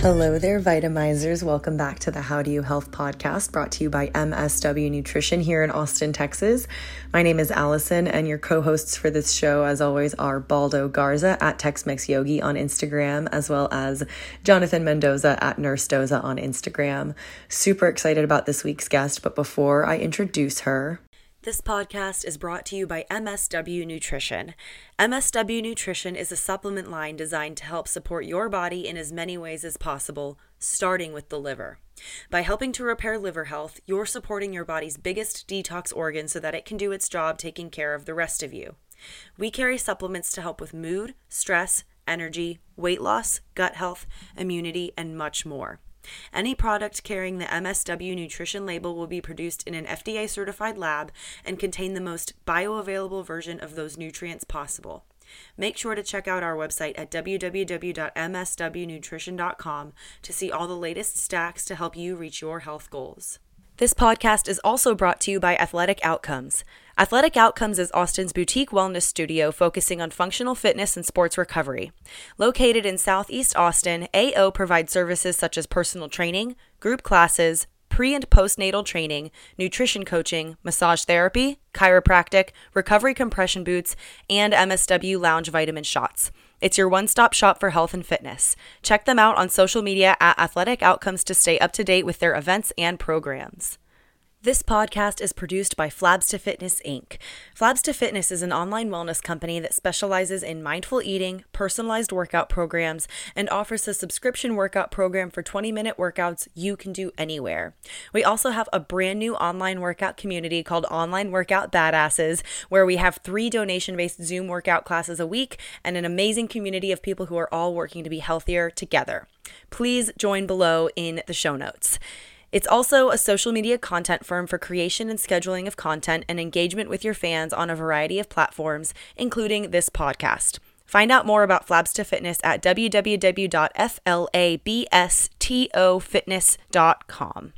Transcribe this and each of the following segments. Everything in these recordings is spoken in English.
Hello there, Vitamizers. Welcome back to the How Do You Health podcast brought to you by MSW Nutrition here in Austin, Texas. My name is Allison, and your co hosts for this show, as always, are Baldo Garza at Tex Mex Yogi on Instagram, as well as Jonathan Mendoza at Nurse Doza on Instagram. Super excited about this week's guest, but before I introduce her, this podcast is brought to you by MSW Nutrition. MSW Nutrition is a supplement line designed to help support your body in as many ways as possible, starting with the liver. By helping to repair liver health, you're supporting your body's biggest detox organ so that it can do its job taking care of the rest of you. We carry supplements to help with mood, stress, energy, weight loss, gut health, immunity, and much more. Any product carrying the MSW nutrition label will be produced in an FDA certified lab and contain the most bioavailable version of those nutrients possible. Make sure to check out our website at www.mswnutrition.com to see all the latest stacks to help you reach your health goals. This podcast is also brought to you by Athletic Outcomes. Athletic Outcomes is Austin's boutique wellness studio focusing on functional fitness and sports recovery. Located in Southeast Austin, AO provides services such as personal training, group classes, pre and postnatal training, nutrition coaching, massage therapy, chiropractic, recovery compression boots, and MSW lounge vitamin shots. It's your one stop shop for health and fitness. Check them out on social media at Athletic Outcomes to stay up to date with their events and programs. This podcast is produced by Flabs to Fitness Inc. Flabs to Fitness is an online wellness company that specializes in mindful eating, personalized workout programs, and offers a subscription workout program for 20 minute workouts you can do anywhere. We also have a brand new online workout community called Online Workout Badasses, where we have three donation based Zoom workout classes a week and an amazing community of people who are all working to be healthier together. Please join below in the show notes. It's also a social media content firm for creation and scheduling of content and engagement with your fans on a variety of platforms, including this podcast. Find out more about Flabs to Fitness at www.flabstofitness.com.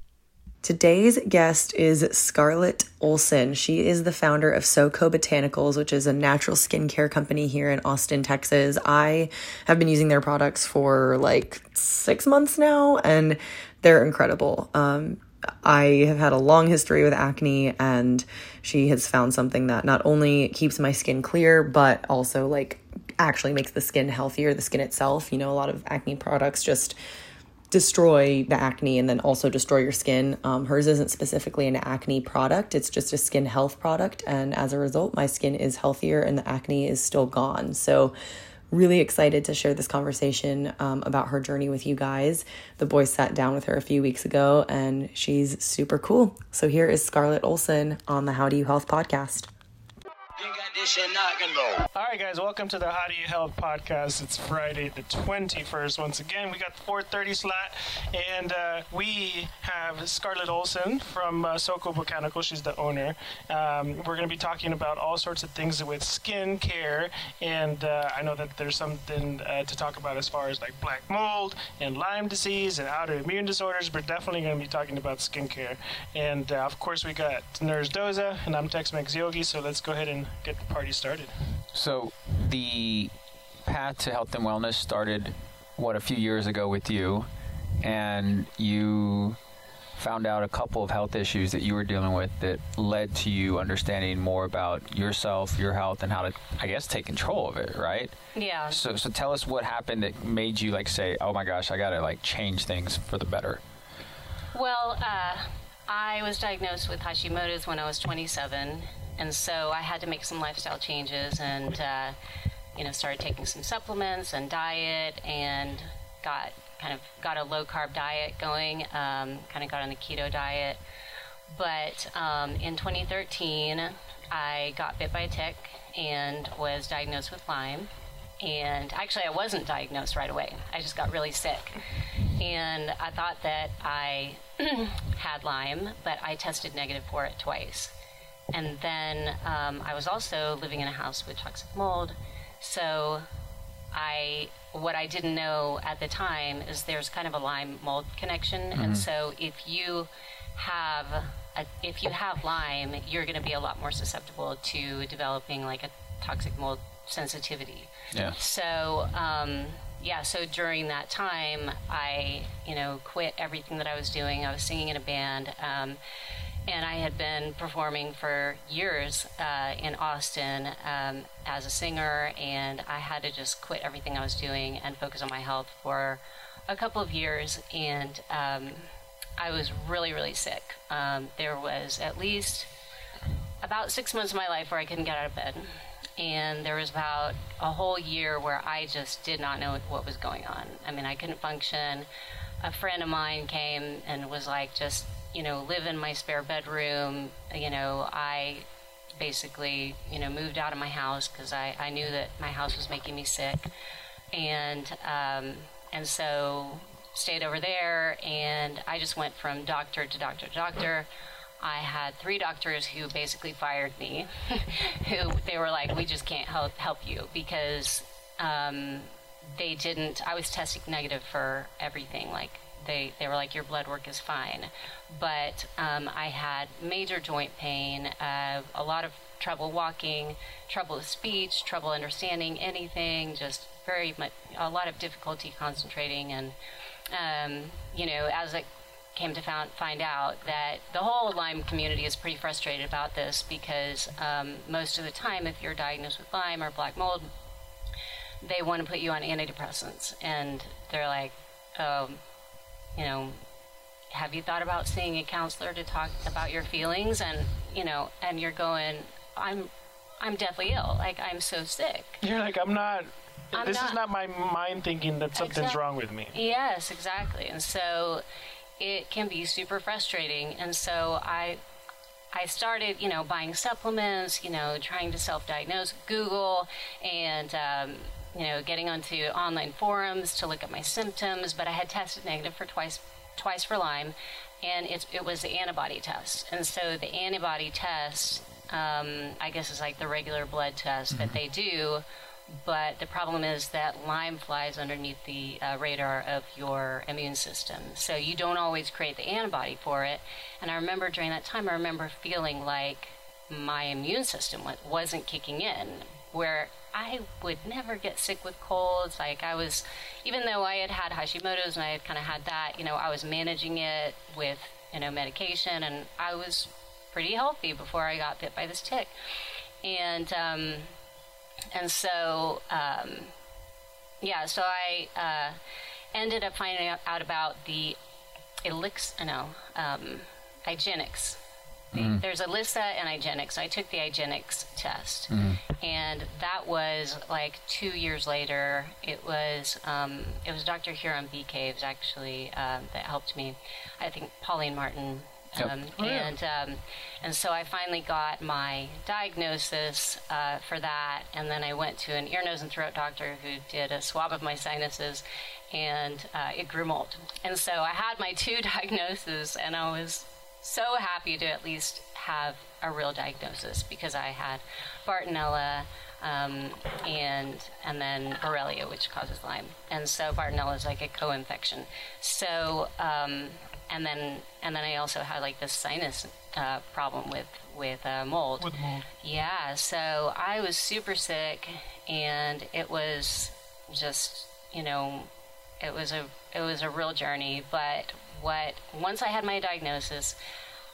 Today's guest is Scarlett Olson. She is the founder of SoCo Botanicals, which is a natural skincare company here in Austin, Texas. I have been using their products for like six months now, and they're incredible. Um, I have had a long history with acne, and she has found something that not only keeps my skin clear, but also like actually makes the skin healthier, the skin itself. You know, a lot of acne products just destroy the acne and then also destroy your skin. Um, hers isn't specifically an acne product, it's just a skin health product. And as a result, my skin is healthier and the acne is still gone. So, really excited to share this conversation um, about her journey with you guys. The boys sat down with her a few weeks ago and she's super cool. So, here is Scarlett Olson on the How Do You Health podcast. All right, guys, welcome to the How Do You Health podcast. It's Friday the 21st. Once again, we got the 4:30 slot, and uh, we have Scarlett Olson from uh, SoCo Botanical. She's the owner. Um, we're going to be talking about all sorts of things with skin care, and uh, I know that there's something uh, to talk about as far as like black mold and Lyme disease and autoimmune disorders. We're definitely going to be talking about skincare, and uh, of course, we got Nurse Doza, and I'm Tex-Mex Yogi. So let's go ahead and get the party started. So the path to health and wellness started what a few years ago with you, and you found out a couple of health issues that you were dealing with that led to you understanding more about yourself, your health, and how to, I guess, take control of it, right? Yeah. So, so tell us what happened that made you like say, "Oh my gosh, I got to like change things for the better." Well, uh, I was diagnosed with Hashimoto's when I was 27, and so I had to make some lifestyle changes and, uh, you know, started taking some supplements and diet and got kind of got a low carb diet going, um, kind of got on the keto diet. But um, in 2013, I got bit by a tick and was diagnosed with Lyme. And actually, I wasn't diagnosed right away. I just got really sick. And I thought that I had Lyme, but I tested negative for it twice. And then um, I was also living in a house with toxic mold. So I what I didn't know at the time is there's kind of a Lyme mold connection, and so if you have uh, if you have Lyme, you're going to be a lot more susceptible to developing like a toxic mold sensitivity. Yeah. So, um, yeah, so during that time, I, you know, quit everything that I was doing. I was singing in a band. Um, and I had been performing for years uh, in Austin um, as a singer, and I had to just quit everything I was doing and focus on my health for a couple of years. And um, I was really, really sick. Um, there was at least about six months of my life where I couldn't get out of bed. And there was about a whole year where I just did not know what was going on. I mean, I couldn't function. A friend of mine came and was like, just, you know, live in my spare bedroom. You know, I basically, you know, moved out of my house because I, I knew that my house was making me sick. And, um, and so stayed over there and I just went from doctor to doctor to doctor. I had three doctors who basically fired me. who they were like, "We just can't help help you because um, they didn't." I was testing negative for everything. Like they they were like, "Your blood work is fine," but um, I had major joint pain, uh, a lot of trouble walking, trouble with speech, trouble understanding anything, just very much a lot of difficulty concentrating. And um, you know, as it came to found, find out that the whole Lyme community is pretty frustrated about this because um, most of the time, if you're diagnosed with Lyme or black mold, they want to put you on antidepressants, and they're like, um, you know, have you thought about seeing a counselor to talk about your feelings? And you know, and you're going, I'm, I'm deathly ill. Like I'm so sick. You're like, I'm not. I'm this not- is not my mind thinking that something's wrong with me. Yes, exactly. And so it can be super frustrating. And so I I started, you know, buying supplements, you know, trying to self-diagnose, Google, and um, you know, getting onto online forums to look at my symptoms. But I had tested negative for twice, twice for Lyme, and it, it was the antibody test. And so the antibody test, um, I guess, is like the regular blood test that they do. But the problem is that Lyme flies underneath the uh, radar of your immune system. So you don't always create the antibody for it. And I remember during that time, I remember feeling like my immune system wasn't kicking in, where I would never get sick with colds. Like I was, even though I had had Hashimoto's and I had kind of had that, you know, I was managing it with, you know, medication and I was pretty healthy before I got bit by this tick. And, um, and so um, yeah so i uh, ended up finding out, out about the elix no um, IGeneX The- there's ELISA and IGeneX. I took the IGeneX test. And that was like two years later. It was um, it was dr huron b caves actually um, that helped me. I think pauline martin Yep. um, Oh, yeah. and um, and so I finally got my diagnosis uh, for that, and then I went to an ear, nose, and throat doctor who did a swab of my sinuses, and uh, it grew mold. And so I had my two diagnoses, and I was so happy to at least have a real diagnosis because I had Bartonella. Um, and and then Borrelia, which causes Lyme, and so Bartonella is like a co-infection. So um, and then and then I also had like this sinus uh, problem with with uh, mold. With mold. Yeah, so I was super sick, and it was just you know, it was a it was a real journey. But what once I had my diagnosis,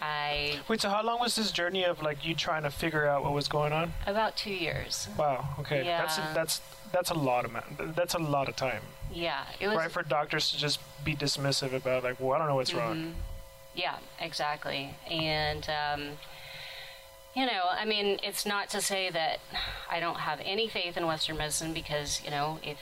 I Wait, so how long was this journey of like you trying to figure out what was going on? about two years. Wow. Okay. That's Yeah. that's that's a lot of man. That's a lot of time, Yeah, it was right? For doctors to just be dismissive about like, well, I don't know what's Mm-hmm. wrong. Yeah, exactly. And, um, you know, I mean, it's not to say that I don't have any faith in Western medicine because, you know, if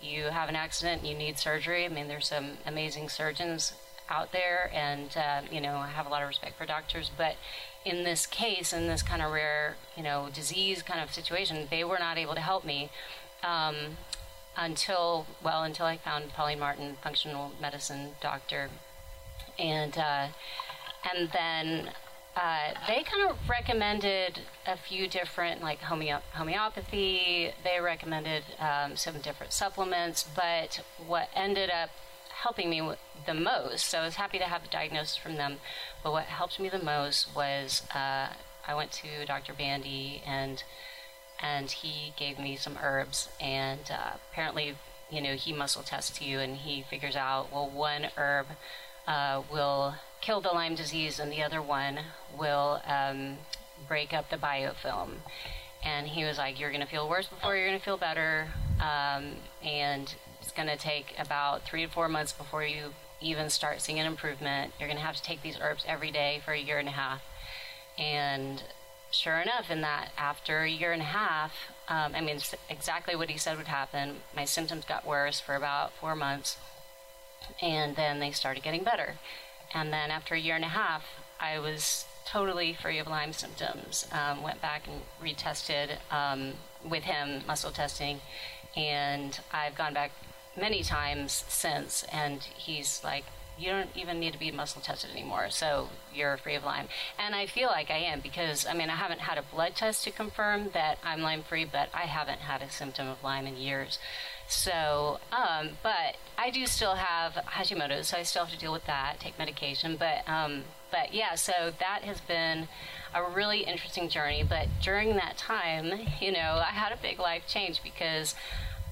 you have an accident and you need surgery, I mean, there's some amazing surgeons out there, and, uh, you know, I have a lot of respect for doctors. But in this case, in this kind of rare, you know, disease kind of situation, they were not able to help me. Um, until well, until I found Pauline Martin, functional medicine doctor, and uh, and then uh, they kind of recommended a few different like homeo- homeopathy. They recommended um, some different supplements, but what ended up helping me the most. So I was happy to have the diagnosis from them. But what helped me the most was uh, I went to Dr. Bandy and and he gave me some herbs and uh, apparently you know he muscle tests you and he figures out well one herb uh, will kill the Lyme disease and the other one will um, break up the biofilm and he was like you're going to feel worse before you're going to feel better um, and it's going to take about three to four months before you even start seeing an improvement you're going to have to take these herbs every day for a year and a half and sure enough, in that after a year and a half, um, I mean, exactly what he said would happen. My symptoms got worse for about four months, and then they started getting better. And then after a year and a half, I was totally free of Lyme symptoms. Um, went back and retested um, with him, muscle testing, and I've gone back many times since, and he's like, you don't even need to be muscle tested anymore, so you're free of Lyme. And I feel like I am because, I mean, I haven't had a blood test to confirm that I'm Lyme free, but I haven't had a symptom of Lyme in years. So, um, but I do still have Hashimoto's, so I still have to deal with that, take medication. But, um, but yeah, so that has been a really interesting journey. But during that time, you know, I had a big life change because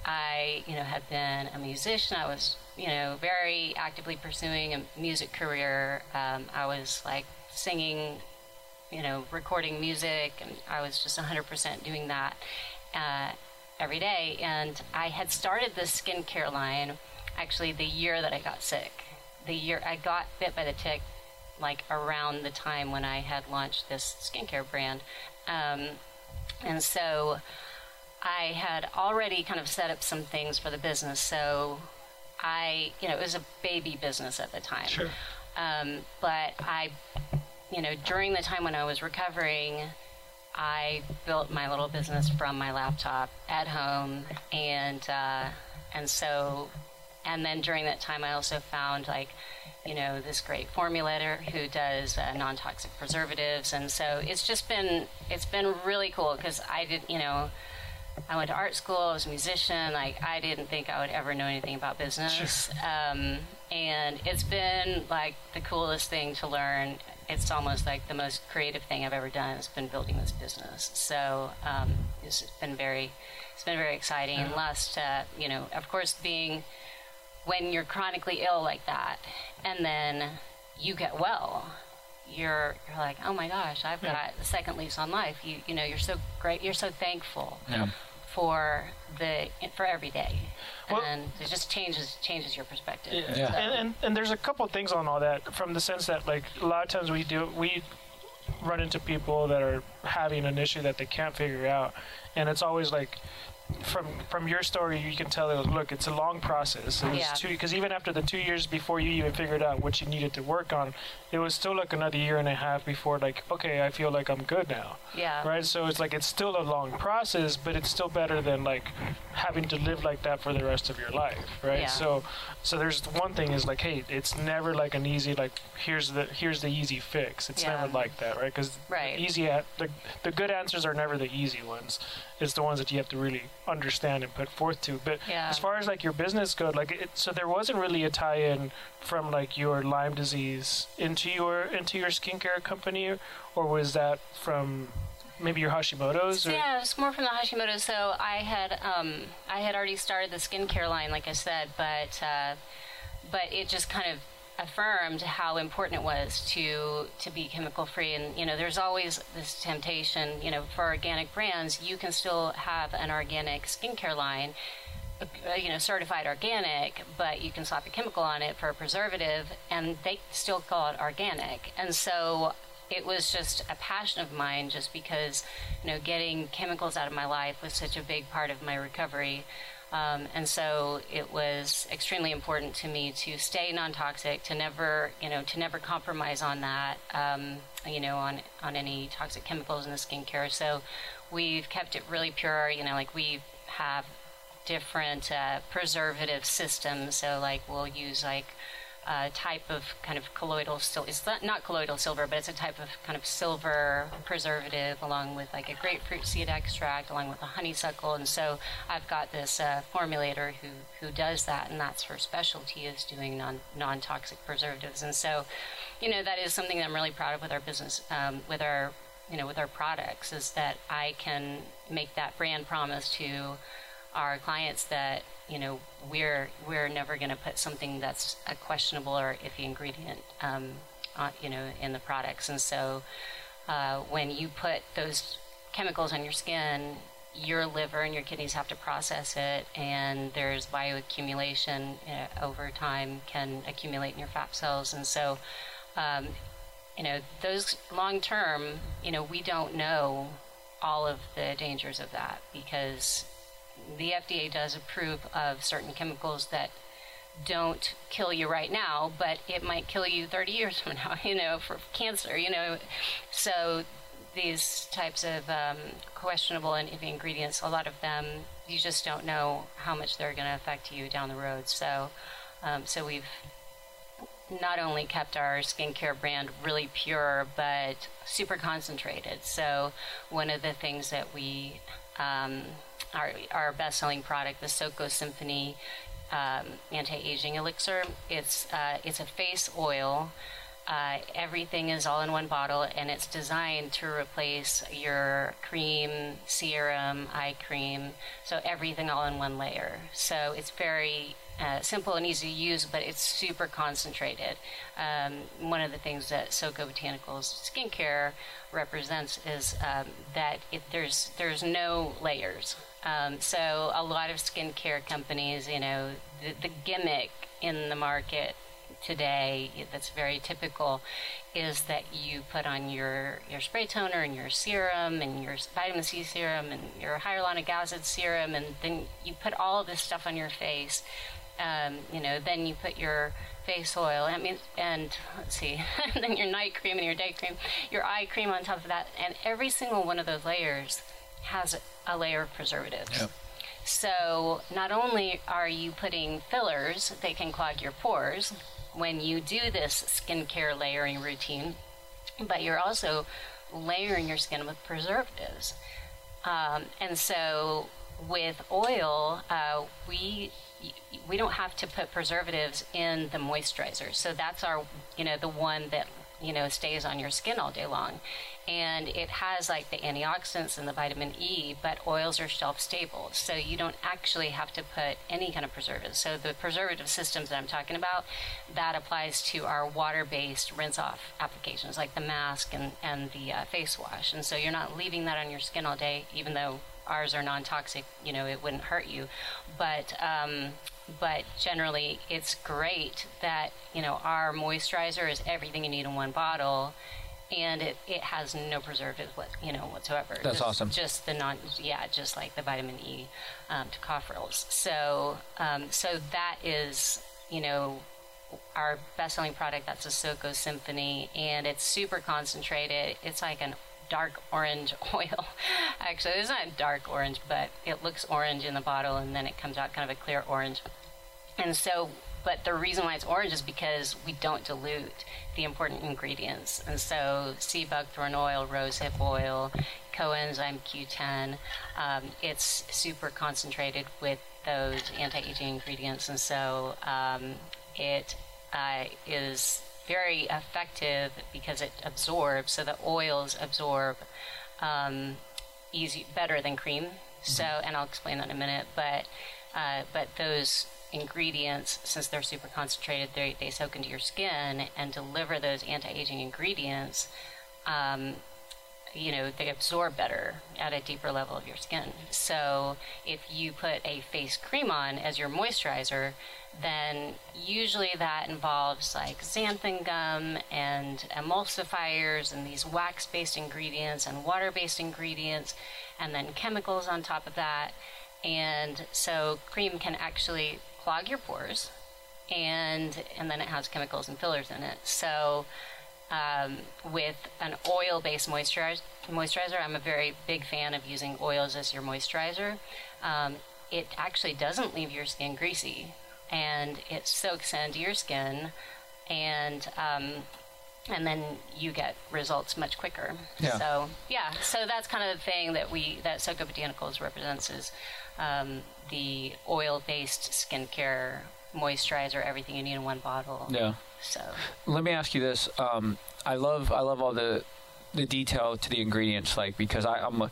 I, you know, had been a musician. I was, you know, very actively pursuing a music career. Um, I was like singing, you know, recording music, and I was just 100% doing that uh, every day. And I had started this skincare line actually the year that I got sick. The year I got bit by the tick, like around the time when I had launched this skincare brand. Um, and so I had already kind of set up some things for the business. So I, you know, it was a baby business at the time. Sure. Um, but I, you know, during the time when I was recovering, I built my little business from my laptop at home, and uh, and so, and then during that time, I also found like, you know, this great formulator who does uh, non-toxic preservatives, and so it's just been it's been really cool because I did, you know. I went to art school. I was a musician. Like I didn't think I would ever know anything about business. Um, and it's been like the coolest thing to learn. It's almost like the most creative thing I've ever done. Has been building this business. So um, it's been very, it's been very exciting. And last, uh, you know, of course, being when you're chronically ill like that, and then you get well. You're, you're like, oh my gosh, I've got a second lease on life. You, you know, you're so great. You're so thankful Yeah. for the for every day, Well- and it just changes changes your perspective. Yeah. And, and and there's a couple things on all that from the sense that like a lot of times we do we run into people that are having an issue that they can't figure out, and it's always like from from your story you can tell that look it's a long process it was Yeah. two because even after the two years before you even figured out what you needed to work on it was still like another year and a half before like okay i feel like i'm good now Yeah. right so it's like it's still a long process but it's still better than like having to live like that for the rest of your life right Yeah. so so there's one thing is like hey it's never like an easy like here's the here's the easy fix it's Yeah. never like that right because Right. easy the, the good answers are never the easy ones it's the ones that you have to really understand and put forth to but Yeah. as far as like your business goes like it, so there wasn't really a tie-in from like your lyme disease into your into your skincare company or was that from maybe your hashimoto's or Yeah, it's more from the Hashimoto. So I had um, I had already started the skincare line, like I said, but uh, but it just kind of affirmed how important it was to to be chemical free. And you know, there's always this temptation. You know, for organic brands, you can still have an organic skincare line. uh, You know, certified organic, but you can slap a chemical on it for a preservative, and they still call it organic. And so it was just a passion of mine just because you know getting chemicals out of my life was such a big part of my recovery um, and so it was extremely important to me to stay non-toxic to never you know to never compromise on that um, you know on on any toxic chemicals in the skincare. So we've kept it really pure you know like we have different uh, preservative systems. So like we'll use like a type of kind of colloidal silver. It's not, not colloidal silver, but it's a type of kind of silver preservative, along with like a grapefruit seed extract, along with a honeysuckle. And so I've got this uh, formulator who who does that, and that's her specialty is doing non non toxic preservatives. And so, you know, that is something that I'm really proud of with our business, um, with our you know with our products, is that I can make that brand promise to our clients that you know we're we're never going to put something that's a questionable or iffy ingredient um, on, you know in the products. And so uh, when you put those chemicals on your skin your liver and your kidneys have to process it and there's bioaccumulation uh, over time can accumulate in your fat cells. And so um, you know those long term you know we don't know all of the dangers of that because the FDA does approve of certain chemicals that don't kill you right now, but it might kill you 30 years from now, you know, for cancer, you know. So these types of um, questionable ingredients, a lot of them, you just don't know how much they're going to affect you down the road. So, um, so we've not only kept our skincare brand really pure, but super concentrated. So one of the things that we um, our, our best selling product, the Soko Symphony um, anti aging elixir. It's, uh, it's a face oil. Uh, everything is all in one bottle and it's designed to replace your cream, serum, eye cream. So everything all in one layer. So it's very uh, simple and easy to use, but it's super concentrated. Um, one of the things that Soko Botanicals skincare represents is um, that it, there's there's no layers. Um, so a lot of skincare companies, you know, the, the gimmick in the market today that's very typical is that you put on your, your spray toner and your serum and your vitamin C serum and your hyaluronic acid serum, and then you put all this stuff on your face. Um, you know, then you put your face oil. I mean, and let's see, then your night cream and your day cream, your eye cream on top of that, and every single one of those layers has a layer of preservatives. Yep. So not only are you putting fillers, they can clog your pores when you do this skincare layering routine, but you're also layering your skin with preservatives. Um, and so with oil, uh, we we don't have to put preservatives in the moisturizer. So that's our, you know, the one that you know stays on your skin all day long and it has like the antioxidants and the vitamin E, but oils are shelf stable. So you don't actually have to put any kind of preservatives. So the preservative systems that I'm talking about, that applies to our water-based rinse-off applications like the mask and, and the uh, face wash. And so you're not leaving that on your skin all day, even though ours are non-toxic, you know, it wouldn't hurt you. But, um, but generally it's great that, you know, our moisturizer is everything you need in one bottle and it, it has no preservatives, what you know, whatsoever. That's just, awesome. Just the non, yeah, just like the vitamin E um, tocopherols. So, um, so that is, you know, our best-selling product. That's a Soko Symphony, and it's super concentrated. It's like an dark orange oil. Actually, it's not dark orange, but it looks orange in the bottle, and then it comes out kind of a clear orange. And so but the reason why it's orange is because we don't dilute the important ingredients. And so sea buckthorn oil, rosehip oil, coenzyme Q10, um, it's super concentrated with those anti-aging ingredients. And so um, it uh, is very effective because it absorbs, so the oils absorb um, easy, better than cream. So, and I'll explain that in a minute, but uh, but those ingredients, since they're super concentrated, they, they soak into your skin and deliver those anti-aging ingredients. Um, you know, they absorb better at a deeper level of your skin. So if you put a face cream on as your moisturizer, then usually that involves like xanthan gum and emulsifiers and these wax based ingredients and water based ingredients and then chemicals on top of that. And so cream can actually clog your pores, and and then it has chemicals and fillers in it. So um, with an oil-based moisturizer, moisturizer, I'm a very big fan of using oils as your moisturizer. Um, it actually doesn't leave your skin greasy, and it soaks into your skin and um, and then you get results much quicker. Yeah. So yeah, so that's kind of the thing that we that Soco Botanicals represents is um, the oil-based skincare moisturizer, everything you need in one bottle. Yeah. So Let me ask you this. Um, I love I love all the the detail to the ingredients, like because I, I'm a,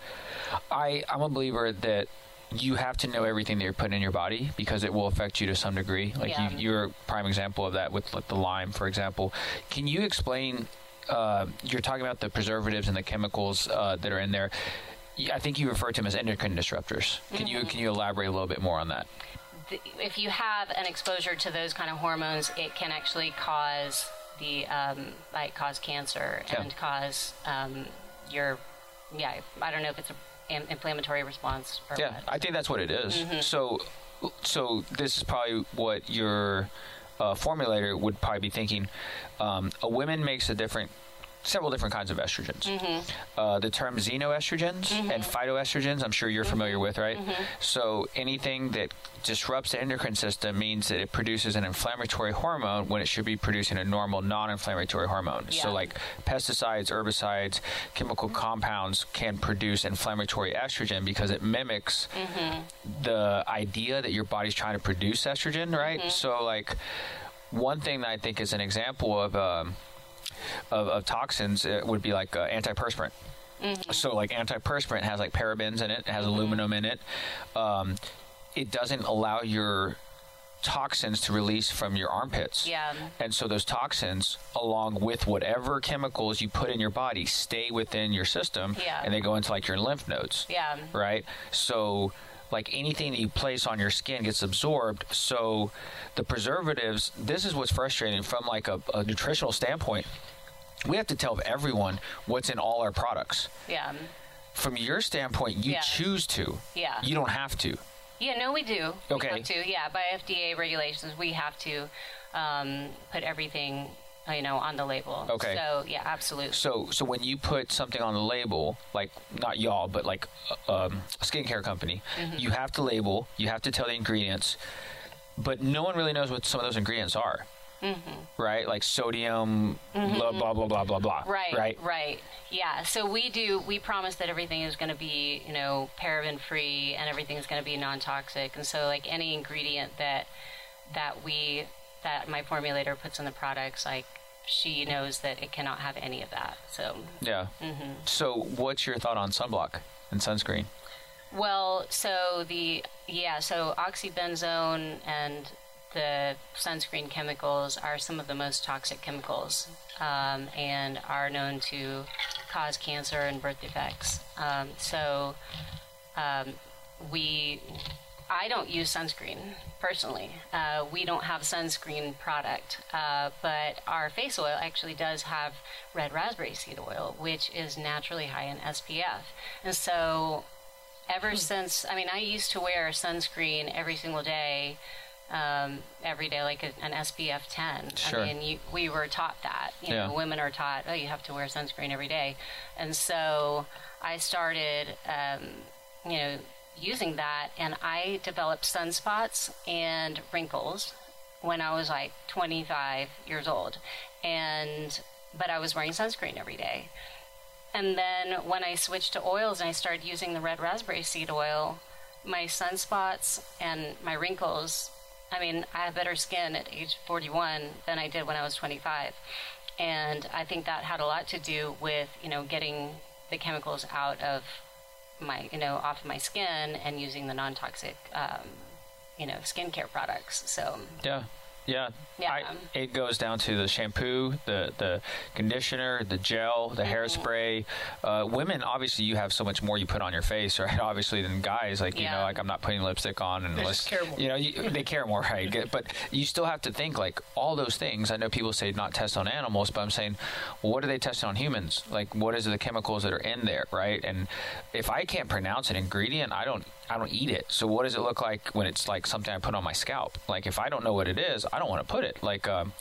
I I'm a believer that you have to know everything that you're putting in your body because it will affect you to some degree. Like Yeah. you, you're a prime example of that with like the Lyme, for example. Can you explain? Uh, you're talking about the preservatives and the chemicals uh, that are in there. I think you refer to them as endocrine disruptors. Can you can you elaborate a little bit more on that? the, if you have an exposure to those kind of hormones, it can actually cause the um, like cause cancer Yeah. and cause um, your yeah. I don't know if it's an inflammatory response or Yeah, what. I think that's what it is. So, so this is probably what your uh, formulator would probably be thinking. Um, a woman makes a different, several different kinds of estrogens. Mm-hmm. Uh, the term xenoestrogens mm-hmm. and phytoestrogens, I'm sure you're familiar with, right? Mm-hmm. So anything that disrupts the endocrine system means that it produces an inflammatory hormone when it should be producing a normal non-inflammatory hormone. So like pesticides, herbicides, chemical compounds can produce inflammatory estrogen because it mimics the idea that your body's trying to produce estrogen, right? So like one thing that I think is an example of um, of, of toxins uh, would be like uh, antiperspirant. So like antiperspirant has like parabens in it, it has aluminum in it. Um, it doesn't allow your toxins to release from your armpits. Yeah. And so those toxins, along with whatever chemicals you put in your body, stay within your system Yeah. and they go into like your lymph nodes. Yeah. Right? So like anything that you place on your skin gets absorbed. So the preservatives, this is what's frustrating from like a, a nutritional standpoint. We have to tell everyone what's in all our products. Yeah. From your standpoint, you Yeah. choose to. Yeah. You don't have to. Yeah, no, we do. We Okay. have to. Yeah, by FDA regulations, we have to um, put everything, you know, on the label. Okay. So yeah, absolutely. So, so when you put something on the label, like not y'all, but like uh, um, a skincare company, Mm-hmm. you have to label, you have to tell the ingredients, but no one really knows what some of those ingredients are, right? Like sodium, blah blah blah blah blah blah. Mm-hmm. Right, right, right, Yeah. So we do. We promise that everything is going to be, you know, paraben free, and everything is going to be non-toxic. And so, like any ingredient that that we that my formulator puts in the products, like she knows that it cannot have any of that. So, Yeah. Mm-hmm. So, what's your thought on sunblock and sunscreen? well, so the yeah, so oxybenzone and the sunscreen chemicals are some of the most toxic chemicals um, and are known to cause cancer and birth defects. Um, so um, we, I don't use sunscreen personally. Uh, we don't have sunscreen product, uh, but our face oil actually does have red raspberry seed oil, which is naturally high in SPF, and so ever since I mean I used to wear sunscreen every single day um, every day like an SPF 10 Sure. I mean you, we were taught that you Yeah. know women are taught oh you have to wear sunscreen every day and so I started um, you know using that and I developed sunspots and wrinkles when I was like 25 years old and but I was wearing sunscreen every day and then when I switched to oils and I started using the red raspberry seed oil, my sunspots and my wrinkles, I mean, I have better skin at age 41 than I did when I was 25. And I think that had a lot to do with, you know, getting the chemicals out of my, you know, off of my skin and using the non toxic, um, you know, skincare products. So, Yeah. Yeah. Yeah. I, it goes down to the shampoo, the the conditioner, the gel, the Mm-hmm. hairspray. Uh, women, obviously, you have so much more you put on your face, right? Obviously, than guys. Like you know, like I'm not putting lipstick on unless just care more. you know you, they care more, right? But you still have to think like all those things. I know people say not test on animals, but I'm saying, well, what are they testing on humans? Like, what is the chemicals that are in there, right? And if I can't pronounce an ingredient, I don't I don't eat it. So what does it look like when it's like something I put on my scalp? Like if I don't know what it is, I don't want to put it. Like um,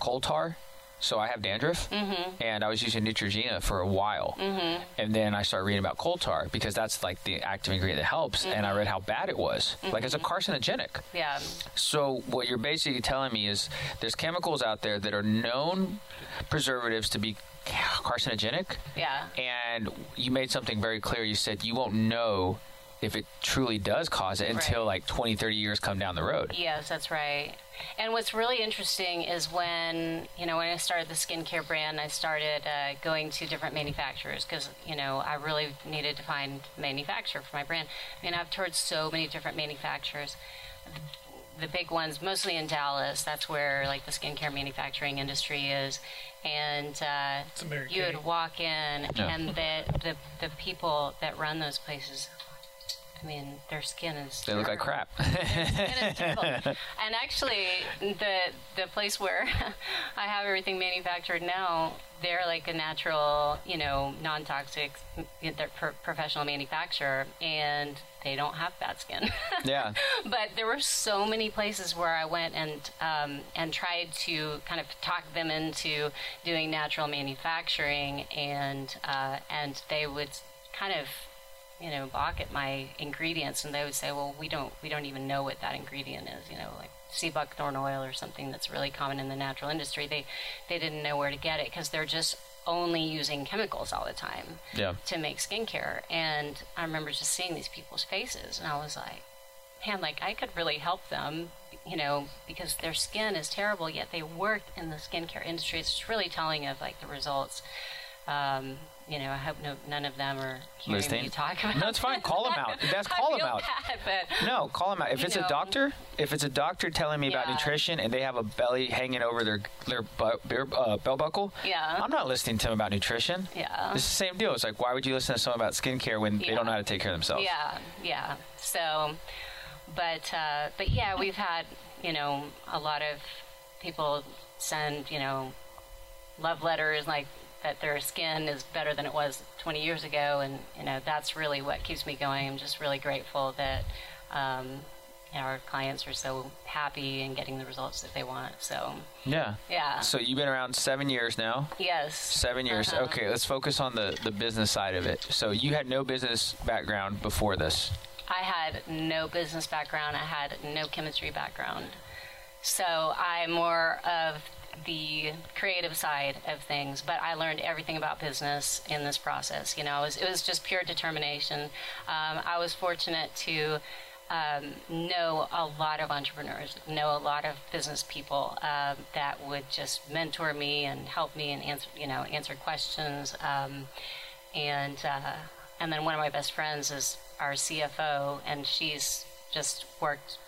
coal tar. So I have dandruff, Mm-hmm. and I was using Neutrogena for a while, mm-hmm. and then I started reading about coal tar because that's like the active ingredient that helps, and I Mm-hmm. read how bad it was, like it's a carcinogenic. Yeah. So what you're basically telling me is there's chemicals out there that are known preservatives to be carcinogenic, Yeah. and you made something very clear. You said you won't know if it truly does cause it until Right. like 20, 30 years come down the road. Yes, that's right. And what's really interesting is when, you know, when I started the skincare brand, I started uh, going to different manufacturers because, you know, I really needed to find a manufacturer for my brand. I mean, I've toured so many different manufacturers. The big ones, mostly in Dallas, that's where like the skincare manufacturing industry is. And uh, you would walk in, Yeah. and the, the the people that run those places, I mean, their skin is They look like crap. It is terrible. and actually, the the place where I have everything manufactured now, they're like a natural, you know, non-toxic, they're pro- professional manufacturer, and they don't have bad skin. yeah. but there were so many places where I went and um, and tried to kind of talk them into doing natural manufacturing, and uh, and they would kind of you know balk at my ingredients, and they would say, well, we don't we don't even know what that ingredient is, you know, like sea buckthorn oil or something that's really common in the natural industry. They they didn't know where to get it because they're just only using chemicals all the time Yeah. to make skincare. And I remember just seeing these people's faces, and I was like, man, like I could really help them, you know, because their skin is terrible, yet they work in the skincare industry. It's just really telling of like the results. Um, you know, I hope no, none of them are hearing me talk about. No, it's fine. Call them out. That's call them out. Bad, No, call them out. If it's know. a doctor, if it's a doctor telling me about nutrition and they have a belly hanging over their their bu- uh, belt buckle, Yeah. I'm not listening to them about nutrition. Yeah. It's the same deal. It's like, why would you listen to someone about skincare when they don't know how to take care of themselves? Yeah, yeah. So, but uh, but yeah, we've had you know a lot of people send you know love letters like that their skin is better than it was 20 years ago, and you know that's really what keeps me going. I'm just really grateful that. Um, you know, our clients are so happy and getting the results that they want. So, Yeah. yeah. So you've been around seven years now. yes. Seven years. Uh-huh. Okay, let's focus on the, the business side of it. So you had no business background before this. I had no business background. I had no chemistry background. So I'm more of the creative side of things, but I learned everything about business in this process. You know, it was, it was just pure determination. Um, I was fortunate to um, know a lot of entrepreneurs, know a lot of business people um, that would just mentor me and help me and answer, you know, answer questions. Um, and uh, and then one of my best friends is our CFO, and she's just worked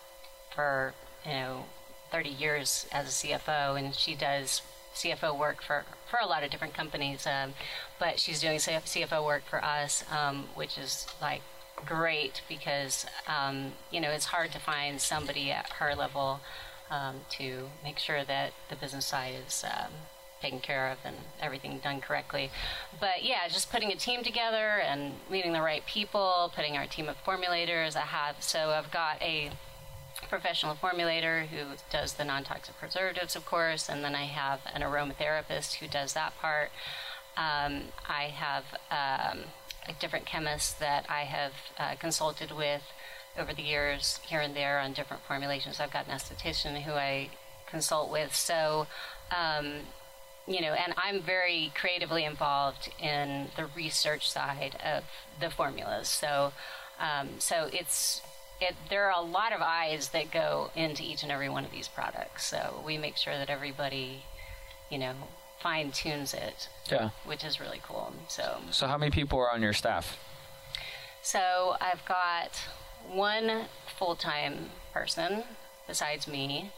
for you know 30 years as a CFO, and she does CFO work for for a lot of different companies, um, but she's doing CFO work for us, um, which is like great because um, you know it's hard to find somebody at her level um, to make sure that the business side is um, taken care of and everything done correctly. But yeah, just putting a team together and meeting the right people, putting our team of formulators. I have so I've got a professional formulator who does the non-toxic preservatives, of course, and then I have an aromatherapist who does that part. Um, I have um, different chemists that I have uh, consulted with over the years, here and there, on different formulations. I've got an esthetician who I consult with. So, um, you know, and I'm very creatively involved in the research side of the formulas. So, um, so it's it, there are a lot of eyes that go into each and every one of these products. So we make sure that everybody, you know, fine tunes it, Yeah. which is really cool. So, So how many people are on your staff? so I've got one full time person besides me,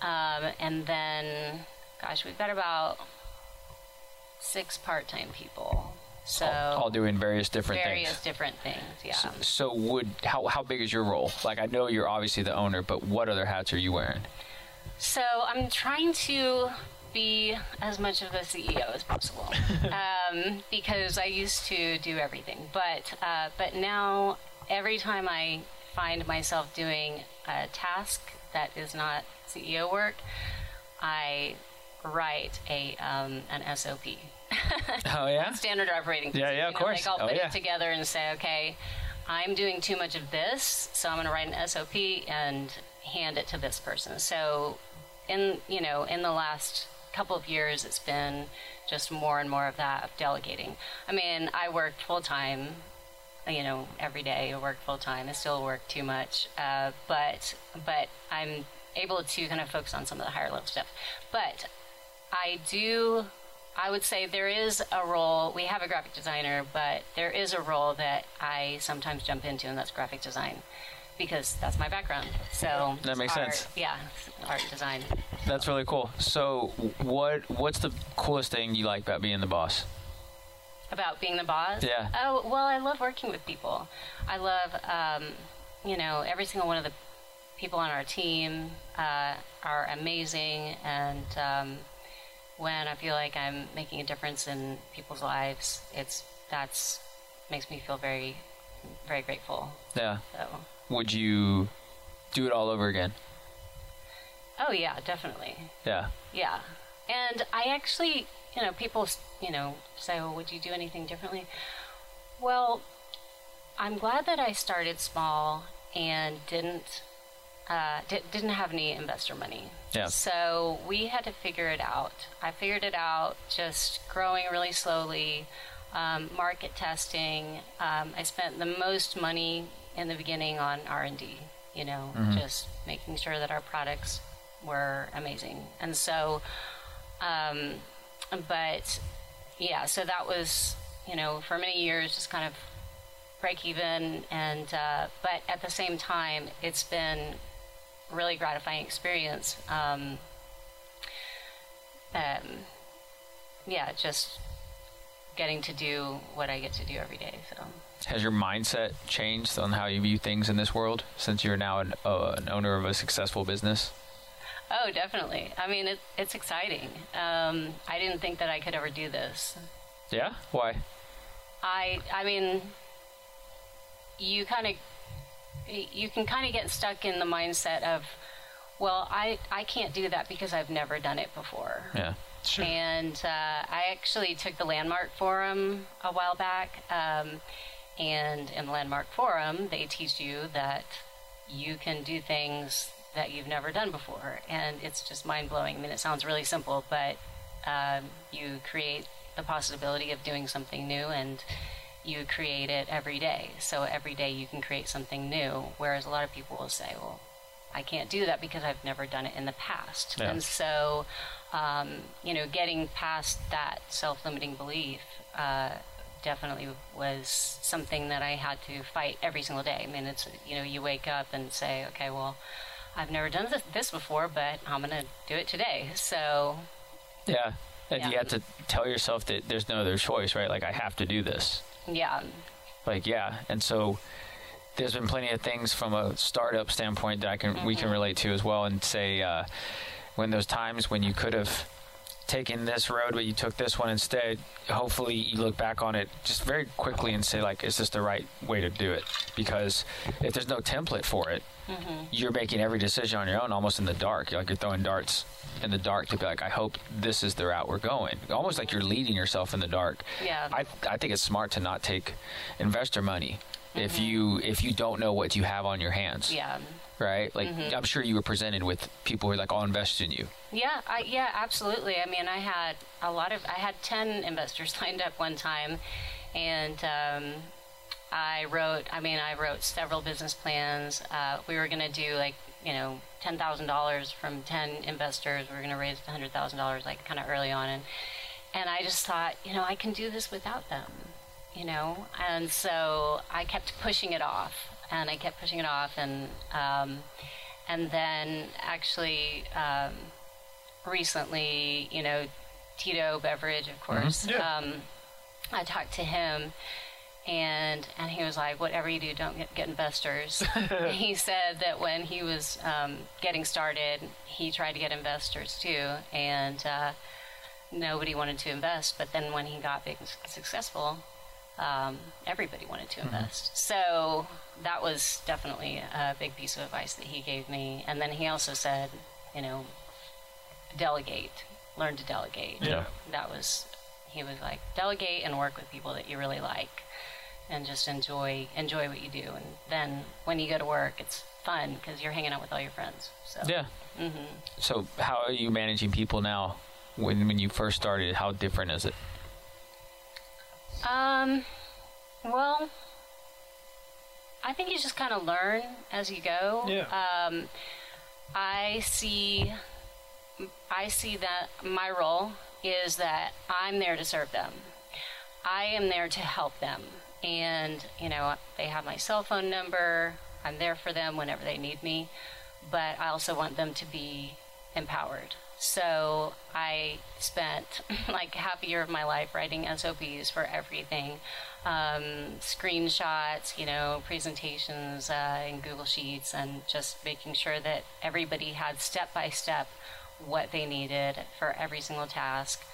um, and then, gosh, we've got about six part time people. So all, all doing various different things. various things. different things. Yeah. So would how how big is your role? Like I know you're obviously the owner, but what other hats are you wearing? So I'm trying to be as much of a CEO as possible um, because I used to do everything, but uh, but now every time I find myself doing a task that is not CEO work, I write a um, an SOP, Oh yeah. standard operating. Yeah, procedure. yeah, of You know, course. Like I'll Oh, put yeah. it together and say, okay, I'm doing too much of this, so I'm going to write an SOP and hand it to this person. So, in you know, in the last couple of years, it's been just more and more of that of delegating. I mean, I worked full time you know every day I work full time. I still work too much, uh, but but I'm able to kind of focus on some of the higher level stuff. But I do. I would say there is a role. We have a graphic designer, but there is a role that I sometimes jump into, and that's graphic design, because that's my background. So That makes art, sense. Yeah, art design. That's really cool. So, what what's the coolest thing you like about being the boss? About being the boss? Yeah. Oh, well, I love working with people. I love, um, you know, every single one of the people on our team uh, are amazing. And um, when I feel like I'm making a difference in people's lives, it's that's makes me feel very, very grateful. Yeah. So, Would you do it all over again? oh yeah, definitely. Yeah. Yeah. And I actually, you know, people, you know, say, well, would you do anything differently? Well, I'm glad that I started small and didn't uh, di- didn't have any investor money. Yeah. So we had to figure it out. I figured it out just growing really slowly, um, market testing. Um, I spent the most money in the beginning on R and D. You know, just making sure that our products were amazing. And so, um, but yeah, so that was you know for many years just kind of break even and uh, but at the same time it's been really gratifying experience um, um, yeah just getting to do what i get to do every day so Has your mindset changed on how you view things in this world since you're now an, uh, an owner of a successful business? oh definitely i mean it, it's exciting um, i didn't think that i could ever do this Yeah. Why? I I mean, you kind of you can kind of get stuck in the mindset of, well, I I can't do that because I've never done it before. Yeah. Sure. And uh, I actually took the Landmark Forum a while back, um, and in the Landmark Forum, they teach you that you can do things that you've never done before, and it's just mind blowing. I mean, it sounds really simple, but um, you create the possibility of doing something new, and you create it every day. So every day you can create something new. Whereas a lot of people will say, "Well, I can't do that because I've never done it in the past," Yeah. and so um, you know, getting past that self-limiting belief uh, definitely was something that I had to fight every single day. I mean, it's you know, you wake up and say, okay, well, I've never done this, this before, but I'm gonna do it today. So Yeah. And you have to tell yourself that there's no other choice, right? Like I have to do this. Yeah, Like yeah. And so there's been plenty of things from a startup standpoint that I can we can relate to as well and say uh, when those times when you could have taken this road but you took this one instead hopefully you look back on it just very quickly and say like is this the right way to do it? Because if there's no template for it mm-hmm. you're making every decision on your own almost in the dark. You're like you're throwing darts in the dark to be like i hope this is the route we're going. Almost like you're leading yourself in the dark. Yeah. i, I think it's smart to not take investor money if mm-hmm. you if you don't know what you have on your hands. Yeah. Right like i'm sure you were presented with people who are like i'll invest in you Yeah, I, yeah, absolutely. I mean, I had a lot of, I had 10 investors lined up one time, and um, I wrote, I mean, I wrote several business plans. Uh, we were going to do like, you know, $10,000 from 10 investors. We were going to raise $100,000 like kind of early on. And, and I just thought, you know, I can do this without them, you know? And so I kept pushing it off, and I kept pushing it off. And, um, and then actually, um, recently, you know, Tito Beveridge, of course. Yeah. Um, I talked to him, and and he was like, "Whatever you do, don't get, get investors." he said that when he was um, getting started, he tried to get investors too, and uh, nobody wanted to invest. But then when he got big and successful, um, everybody wanted to invest. So that was definitely a big piece of advice that he gave me. And then he also said, you know, delegate. learn to delegate. Yeah. That was, he was like, delegate and work with people that you really like and just enjoy enjoy what you do. And then when you go to work, it's fun because you're hanging out with all your friends. So Yeah. mm-hmm. So how are you managing people now? When when you first started, how different is it? Um, well, I think you just kind of learn as you go. Yeah. Um, I see, I see that my role is that I'm there to serve them. I am there to help them, and you know they have my cell phone number. I'm there for them whenever they need me, but I also want them to be empowered. So I spent like half a year of my life writing SOPs for everything, um, screenshots, you know, presentations uh, in Google Sheets, and just making sure that everybody had step by step what they needed for every single task,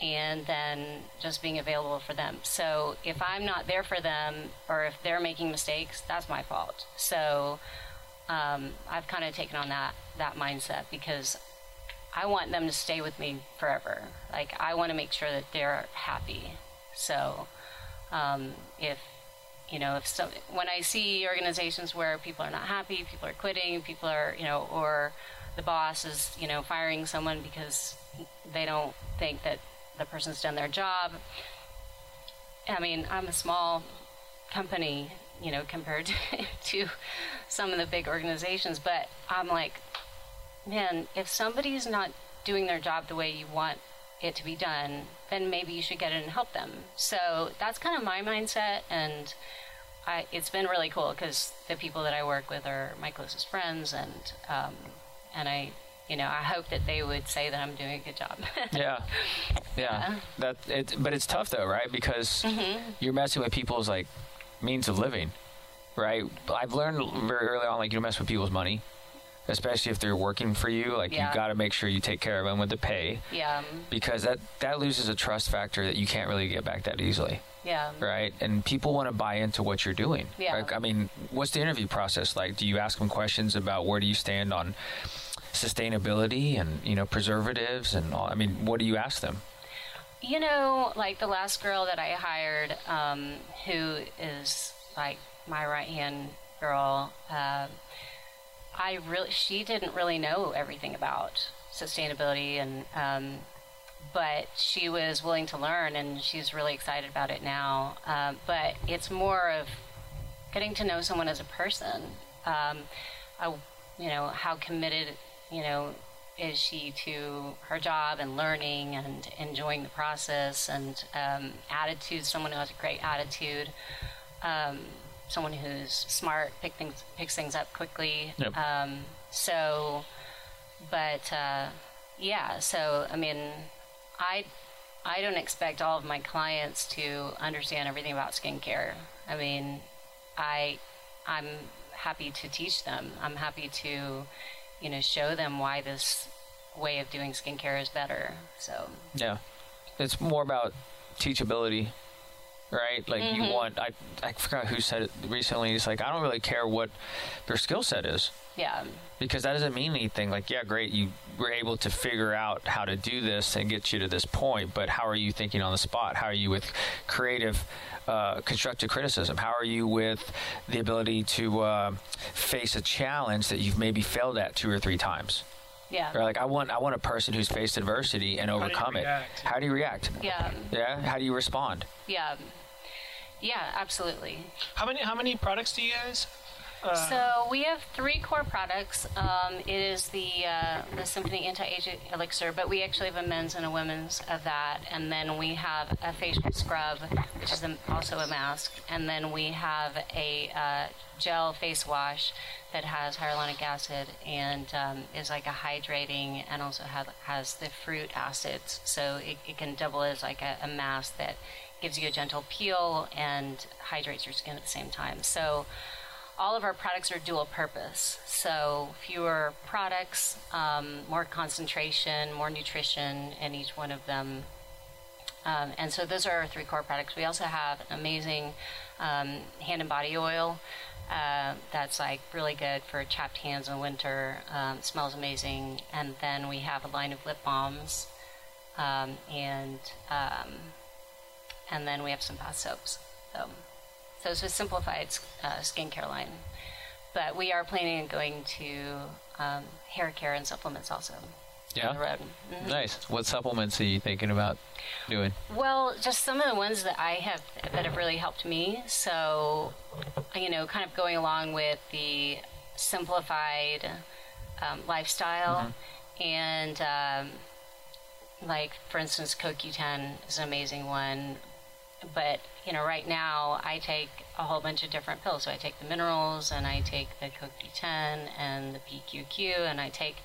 and then just being available for them. So if I'm not there for them, or if they're making mistakes, that's my fault. So um, I've kind of taken on that that mindset because I want them to stay with me forever. Like I want to make sure that they're happy. So um, if you know if when I see organizations where people are not happy, people are quitting, people are you know or the boss is you know firing someone because they don't think that the person's done their job. I mean, I'm a small company, you know, compared to, to some of the big organizations, but I'm like, man, if somebody's not doing their job the way you want it to be done, then maybe you should get in and help them. So that's kind of my mindset, and I, it's been really cool because the people that I work with are my closest friends, and um, and I, you know, I hope that they would say that I'm doing a good job. Yeah, yeah. That it, but it's tough though, right? Because you're messing with people's like means of living, right? I've learned very early on, like you don't mess with people's money, especially if they're working for you. Like Yeah. you got to make sure you take care of them with the pay, yeah, because that that loses a trust factor that you can't really get back that easily. yeah. right? And people want to buy into what you're doing. Yeah. Like, I mean, what's the interview process like? Do you ask them questions about where do you stand on sustainability and you know preservatives and all? I mean, what do you ask them? You know, like the last girl that I hired, um, who is like my right hand girl, uh, I really, she didn't really know everything about sustainability, and um, but she was willing to learn, and she's really excited about it now. Um, but it's more of getting to know someone as a person. Um, I, you know, how committed, you know, is she to her job and learning and enjoying the process and um, attitude, someone who has a great attitude, um, someone who's smart, pick things, picks things up quickly. Yep. Um, so, but uh, yeah, so I mean, I I don't expect all of my clients to understand everything about skincare. I mean, I I'm happy to teach them. I'm happy to, you know, show them why this way of doing skincare is better. So Yeah, it's more about teachability, right? Like you want. I I forgot who said it recently. He's like I don't really care what their skill set is. yeah, because that doesn't mean anything. Like, yeah, great, you were able to figure out how to do this and get you to this point, but how are you thinking on the spot? How are you with creative, uh, constructive criticism? How are you with the ability to uh, face a challenge that you've maybe failed at two or three times? yeah, Or like, I want, I want a person who's faced adversity and do you overcome it. react? How do you react? yeah, Yeah, how do you respond? yeah, yeah, absolutely. How many how many products do you guys? Uh, So we have three core products. Um, it is the uh, the Symphony Anti Aging Elixir, but we actually have a men's and a women's of that, and then we have a facial scrub, which is a, also a mask, and then we have a uh, gel face wash that has hyaluronic acid and um, is like a hydrating, and also have, has the fruit acids, so it, it can double as like a, a mask that gives you a gentle peel and hydrates your skin at the same time. So all of our products are dual purpose. So fewer products, um, more concentration, more nutrition in each one of them. Um, and so those are our three core products. We also have an amazing um, hand and body oil uh, that's like really good for chapped hands in winter. Um, smells amazing. And then we have a line of lip balms um, and um, and then we have some bath soaps. So, so it's a simplified uh, skincare line. But we are planning on going to um, hair care and supplements also Yeah. road. Mhm. Nice. What supplements are you thinking about doing? Well, just some of the ones that I have that have really helped me. So, you know, kind of going along with the simplified um, lifestyle, and um, like for instance, CoQ10 is an amazing one. But you know, right now I take a whole bunch of different pills. So I take the minerals, and I take the CoQ10 and the PQQ, and I take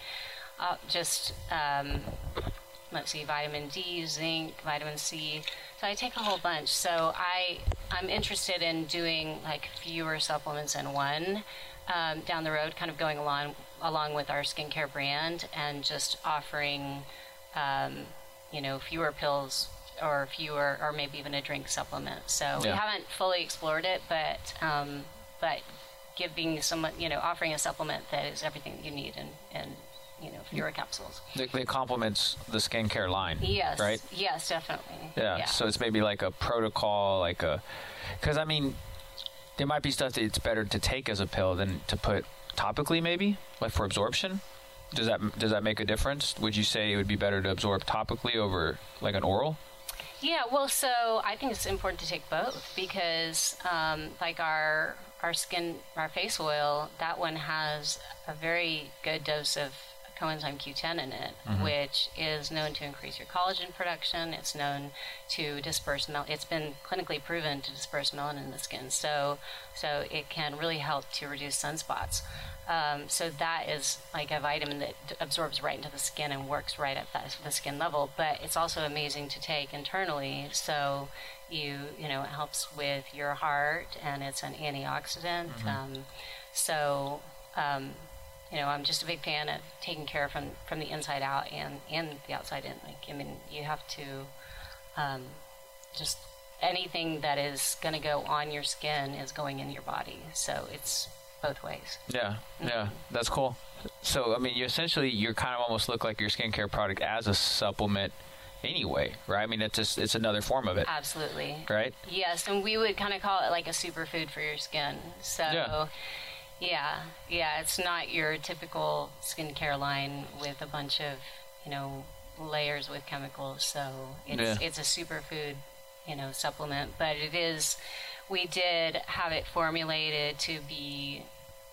uh, just um, let's see, vitamin D, zinc, vitamin C. So I take a whole bunch. So I I'm interested in doing like fewer supplements in one um, down the road, kind of going along along with our skincare brand and just offering um, you know fewer pills or fewer or maybe even a drink supplement. So we haven't fully explored it, but um, but giving someone you know offering a supplement that is everything you need and and you know fewer capsules. It, it complements the skincare line. Yes. Right? Yes, definitely. Yeah. So it's maybe like a protocol, like a. Because, I mean, there might be stuff that it's better to take as a pill than to put topically, maybe, like for absorption. Does that does that make a difference? Would you say it would be better to absorb topically over like an oral? Yeah. Well, so I think it's important to take both because, um, like our our skin, our face oil, that one has a very good dose of coenzyme Q10 in it, which is known to increase your collagen production. It's known to disperse mel. It's been clinically proven to disperse melanin in the skin. So, so it can really help to reduce sunspots. Um, so that is like a vitamin that d- absorbs right into the skin and works right at that, the skin level. But it's also amazing to take internally. So you you know it helps with your heart and it's an antioxidant. Um, so um, you know I'm just a big fan of taking care from from the inside out and and the outside in. Like I mean you have to um, just anything that is going to go on your skin is going in your body. So it's both ways. Yeah, yeah, that's cool. So, I mean, you essentially you're kind of almost look like your skincare product as a supplement, anyway, right? I mean, it's just it's another form of it, Absolutely. right? Yes, and we would kind of call it like a superfood for your skin. So, Yeah. Yeah, yeah, it's not your typical skincare line with a bunch of, you know, layers with chemicals. So it's Yeah. it's a superfood, you know, supplement. But it is, we did have it formulated to be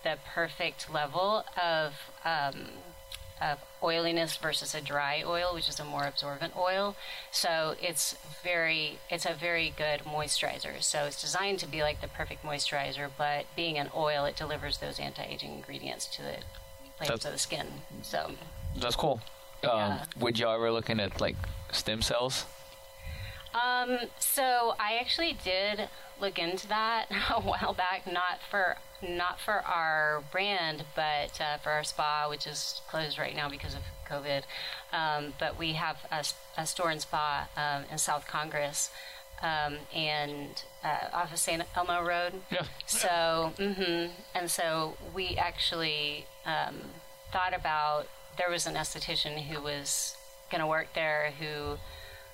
the perfect level of. Um, of oiliness versus a dry oil, which is a more absorbent oil. So it's very, it's a very good moisturizer. So it's designed to be like the perfect moisturizer, but being an oil, it delivers those anti-aging ingredients to the That's- of the skin. So That's cool. Um, Would y'all ever looking at like stem cells? Um, so I actually did look into that a while back, not for not for our brand, but uh, for our spa, which is closed right now because of COVID. Um, but we have a store and spa um, in South Congress. Um, and uh, off of St. Elmo Road. Yeah. So, hmm and so we actually um, thought about there was an esthetician who was going to work there who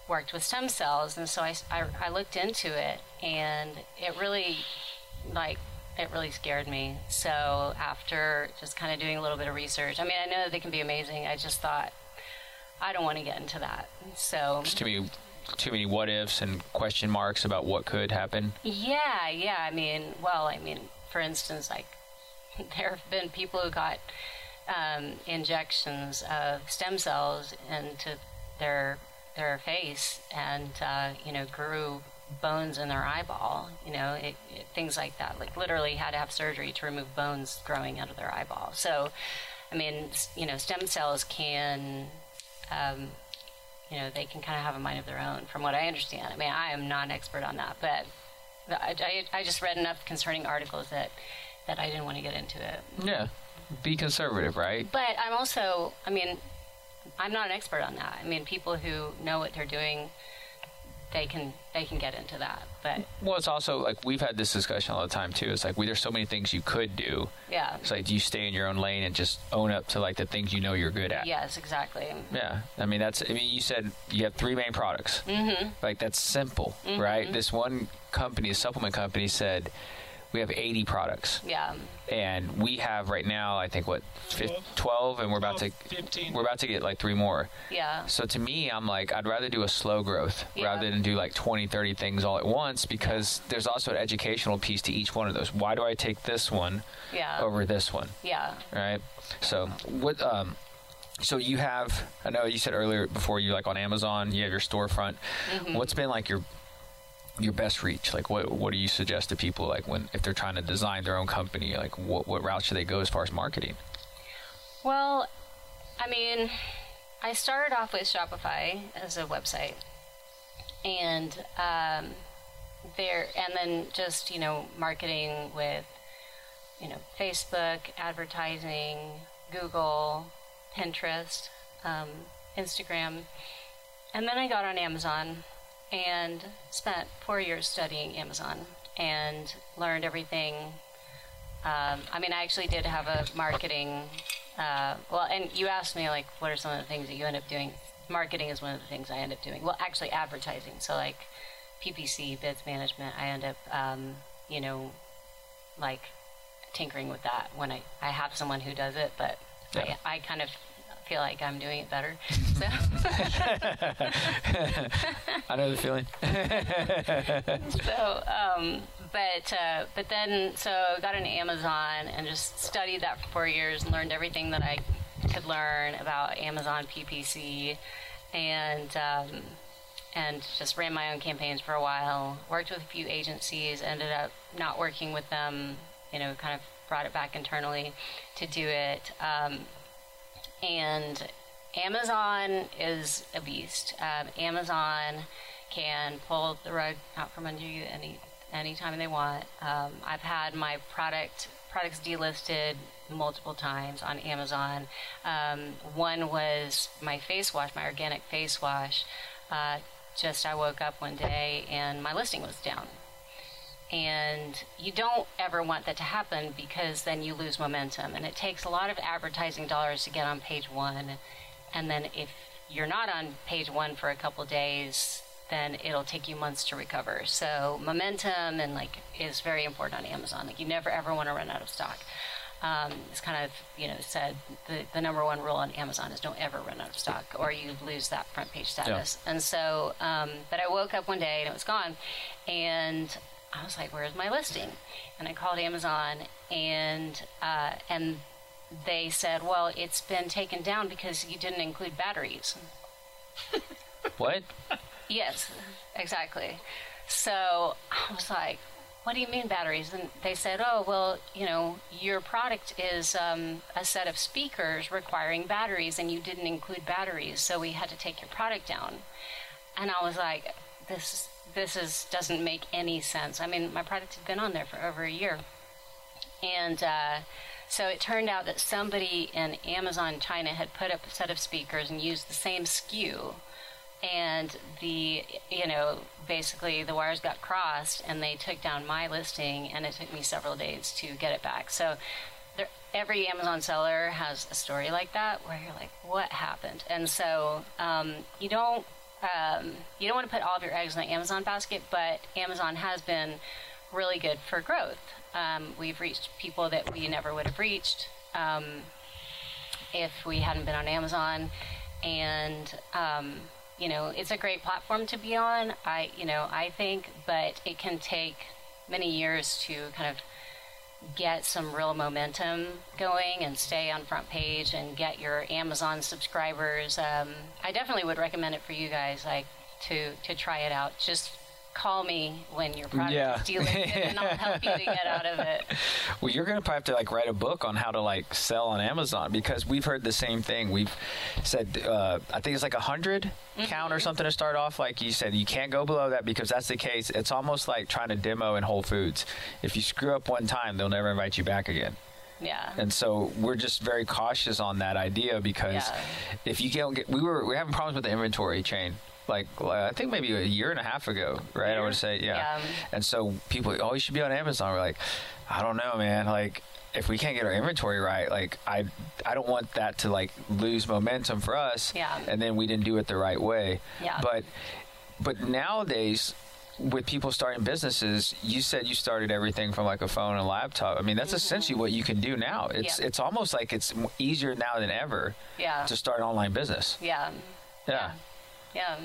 worked with stem cells, and so I, I, I looked into it, and it really, like, it really scared me. So after just kind of doing a little bit of research, I mean, I know that they can be amazing. I just thought I don't want to get into that. So Just too many, too many what ifs and question marks about what could happen. Yeah, yeah. I mean, well, I mean, for instance, like there have been people who got um, injections of stem cells into their their face, and uh, you know, grew bones in their eyeball. You know, it, it, things like that. Like literally had to have surgery to remove bones growing out of their eyeball. So, I mean, you know, stem cells can. Um, you know, they can kind of have a mind of their own, from what I understand. I mean, I am not an expert on that, but I, I, I just read enough concerning articles that, that I didn't want to get into it. Yeah. Be conservative, right? But I'm also, I mean, I'm not an expert on that. I mean, people who know what they're doing, they can they can get into that. But Well, it's also like we've had this discussion all the time too. It's like we, there's so many things you could do. yeah, It's like do you stay in your own lane and just own up to like the things you know you're good at? yes, exactly. Yeah, I mean that's. I mean, you said you have three main products. Mm-hmm. Like that's simple, right? This one company, a supplement company, said we have 80 products, Yeah, and we have right now, I think what, fif- 12, and we're about to 15. we're about to get like three more. yeah, So to me, I'm like, I'd rather do a slow growth Yeah. rather than do like 20, 30 things all at once because there's also an educational piece to each one of those. Why do I take this one yeah, over this one? yeah. right? So what? Um, so you have? I know you said earlier before you like on Amazon, you have your storefront. Mm-hmm. What's been like your your best reach? Like what what do you suggest to people like when if they're trying to design their own company? Like what what route should they go as far as marketing? Well, I mean, I started off with Shopify as a website, and um, there, and then just you know marketing with you know Facebook, advertising, Google, Pinterest, um, Instagram, and then I got on Amazon and spent four years studying Amazon and learned everything um, I mean, I actually did have a marketing. Uh, well, and you asked me like, what are some of the things that you end up doing? Marketing is one of the things I end up doing. Well, actually, advertising. So like PPC, bids management. I end up, um, you know, like tinkering with that when I I have someone who does it, but Yeah. I, I kind of feel like I'm doing it better. So. I know the feeling. so um, but uh, but then so I got an Amazon and just studied that for four years and learned everything that I could learn about Amazon PPC and um, and just ran my own campaigns for a while. Worked with a few agencies, ended up not working with them. You know, kind of brought it back internally to do it. Um, and Amazon is a beast. Um, Amazon can pull the rug out from under you any anytime they want. Um, I've had my product products delisted multiple times on Amazon. Um, one was my face wash, my organic face wash. Uh, just I woke up one day and my listing was down. And you don't ever want that to happen because then you lose momentum. And it takes a lot of advertising dollars to get on page one. And then if you're not on page one for a couple days, then it'll take you months to recover. So momentum and like is very important on Amazon. Like you never ever want to run out of stock. Um, it's kind of you know said the, the number one rule on Amazon is don't ever run out of stock or you lose that front page status. And so, um, but I woke up one day and it was gone, and I was like, "Where's my listing?" And I called Amazon and uh, and they said, "Well, it's been taken down because you didn't include batteries." what? Yes, exactly. So I was like, what do you mean batteries? And they said, oh, well, you know, your product is um, a set of speakers requiring batteries, and you didn't include batteries, so we had to take your product down. And I was like, this, this is doesn't make any sense. I mean, my product had been on there for over a year, and uh, so it turned out that somebody in Amazon China had put up a set of speakers and used the same SKU and the you know basically the wires got crossed and they took down my listing and it took me several days to get it back. So every amazon seller has a story like that where you're like what happened? And so um, you don't um, you don't want to put all of your eggs in the amazon basket but amazon has been really good for growth um, we've reached people that we never would have reached um, if we hadn't been on amazon and um, you know, it's a great platform to be on. I, you know, I think, but it can take many years to kind of get some real momentum going and stay on front page and get your Amazon subscribers. Um, I definitely would recommend it for you guys, like to to try it out. Just call me when your product Yeah. is delisted, and I'll help you to get out of it. Well, you're gonna probably have to like write a book on how to like sell on Amazon because we've heard the same thing. We've said uh, I think it's like a 100 count or something to start off. Like you said, you can't go below that because that's the case. It's almost like trying to demo in Whole Foods. If you screw up one time, they'll never invite you back again. Yeah. And so we're just very cautious on that idea because Yeah. if you don't get, we were we're having problems with the inventory chain like I think maybe a year and a half ago, right? I would say, yeah. Yeah. And so people, oh, you should be on Amazon. We're like, I don't know, man. Like, if we can't get our inventory right, like I, I don't want that to like lose momentum for us. Yeah. And then we didn't do it the right way. Yeah. But, but nowadays. With people starting businesses, you said you started everything from like a phone and laptop. I mean, that's essentially what you can do now. It's Mm-hmm. Yeah. it's almost like it's easier now than ever Yeah. to start an online business. yeah. Yeah. Yeah.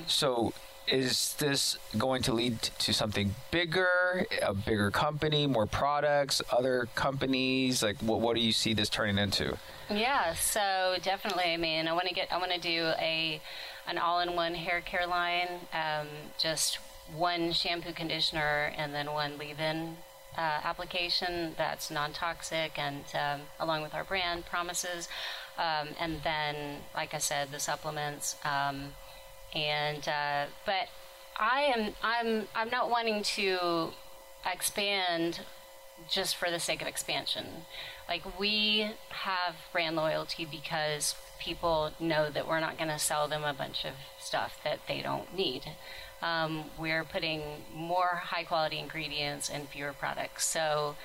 So is this going to lead to something bigger, a bigger company, more products, other companies? Like, what, what do you see this turning into? Yeah, so definitely. I mean, I want to get, I want to do a, an all-in-one hair care line. Um, just one shampoo, conditioner, and then one leave-in uh, application that's non-toxic, and um, along with our brand promises. Um, and then, like I said, the supplements. And uh, but I am, I'm, I'm not wanting to expand just for the sake of expansion. Like we have brand loyalty because people know that we're not going to sell them a bunch of stuff that they don't need. Um, we're putting more high quality ingredients and fewer products. So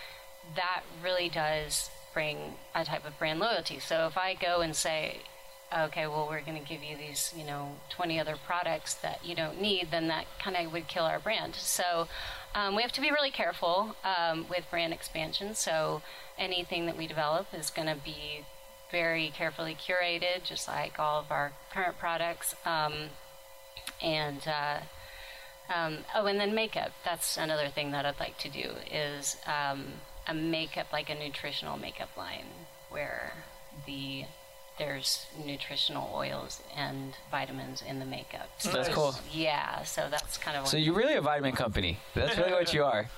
that really does bring a type of brand loyalty. So if I go and say, okay, well, we're going to give you these, you know, 20 other products that you don't need, then that kind of would kill our brand. So um, we have to be really careful um, with brand expansion. So anything that we develop is going to be very carefully curated, just like all of our current products. Um, and uh, um, oh, and then makeup. That's another thing that I'd like to do is um, a makeup, like a nutritional makeup line, where the there's nutritional oils and vitamins in the makeup. So That's cool. Yeah, so that's kind of So you're really a vitamin company. That's really what you are.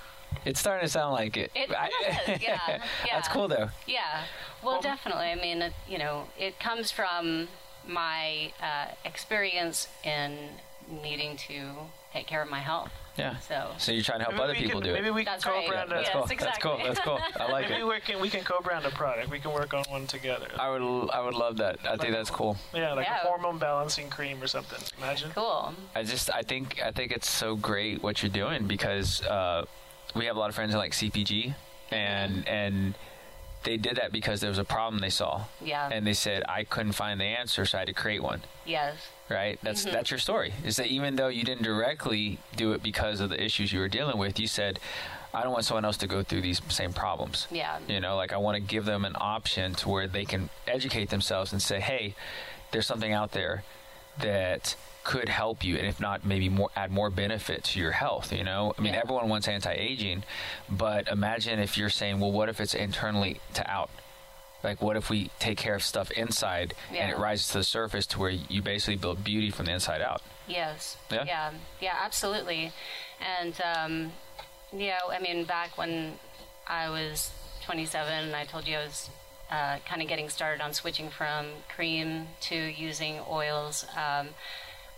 It's starting to sound like it. It does, yeah, That's cool though. Yeah, well, definitely. I mean, it, you know, it comes from my uh, experience in needing to take care of my health. Yeah. So So you're trying to help Maybe other people can, do Maybe it. we can That's right. co-brand That's a, Yes, cool. That's cool. That's cool. I like maybe it. we can we can co-brand a product. We can work on one together. I would I would love that. I think that's cool. Yeah, like Yeah. a hormone balancing cream or something. Imagine. cool. I just I think I think it's so great what you're doing because uh, we have a lot of friends in like CPG and and they did that because there was a problem they saw Yeah. and they said I couldn't find the answer so I had to create one. Yes. Right? That's Mm-hmm. that's your story. Is that even though you didn't directly do it because of the issues you were dealing with, you said I don't want someone else to go through these same problems. Yeah. You know, like I want to give them an option to where they can educate themselves and say, "Hey, there's something out there that could help you, and if not, maybe more add more benefit to your health." You know, I mean, Yeah. everyone wants anti-aging, but imagine if you're saying, "Well, what if it's internally to out?" Like, what if we take care of stuff inside and it rises to the surface to where you basically build beauty from the inside out? Yes. Yeah? Yeah. Yeah. Absolutely. And um, yeah, I mean, back when I was 27, and I told you I was uh, kind of getting started on switching from cream to using oils. Um,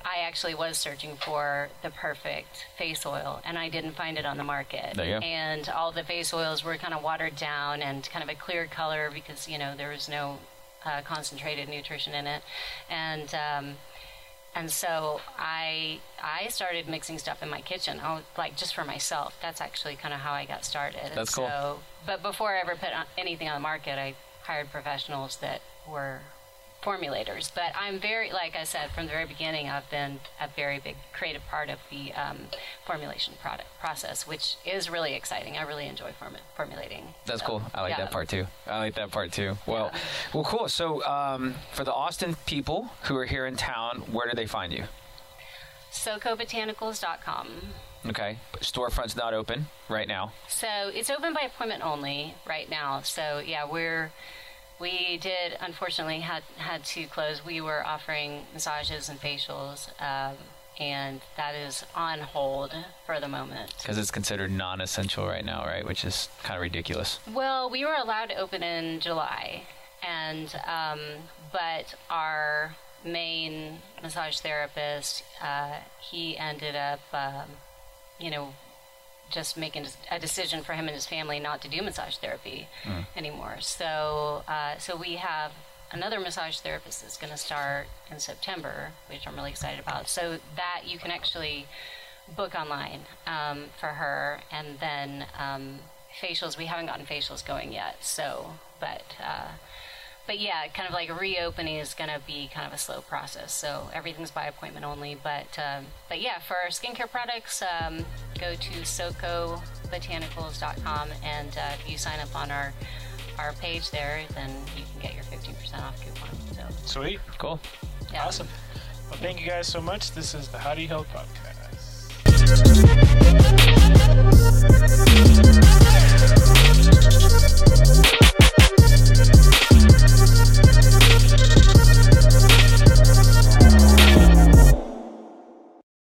I actually was searching for the perfect face oil, and I didn't find it on the market. There you go. And all the face oils were kind of watered down and kind of a clear color because you know there was no uh, concentrated nutrition in it, and um, and so I I started mixing stuff in my kitchen. Oh, like just for myself. That's actually kind of how I got started. That's cool. So, but before I ever put anything on the market, I hired professionals that were formulators. But I'm very, like I said from the very beginning, I've been a very big creative part of the um, formulation product process, which is really exciting. I really enjoy formu- formulating. That's So, cool. I like yeah. that part too. I like that part too. Well, well, cool. So, um, for the Austin people who are here in town, where do they find you? SoCoBotanicals.com. Okay, storefront's not open right now. So it's open by appointment only right now. So yeah, we're we did unfortunately had had to close. We were offering massages and facials, um, and that is on hold for the moment. because it's considered non-essential right now, right? Which is kind of ridiculous. Well, we were allowed to open in July, and um, but our main massage therapist, uh, he ended up, um, you know, just making a decision for him and his family not to do massage therapy anymore. So, uh, so we have another massage therapist that's going to start in September, which I'm really excited about. So that you can actually book online um, for her, and then um, facials. We haven't gotten facials going yet, so but. Uh, but yeah, kind of like reopening is going to be kind of a slow process. So everything's by appointment only. But um, but yeah, for our skincare products, um, go to socobotanicals.com, and uh, if you sign up on our our page there, then you can get your 15% off coupon. So Sweet. Cool. yeah. Awesome. Well, thank you guys so much. This is the How Do You Health podcast.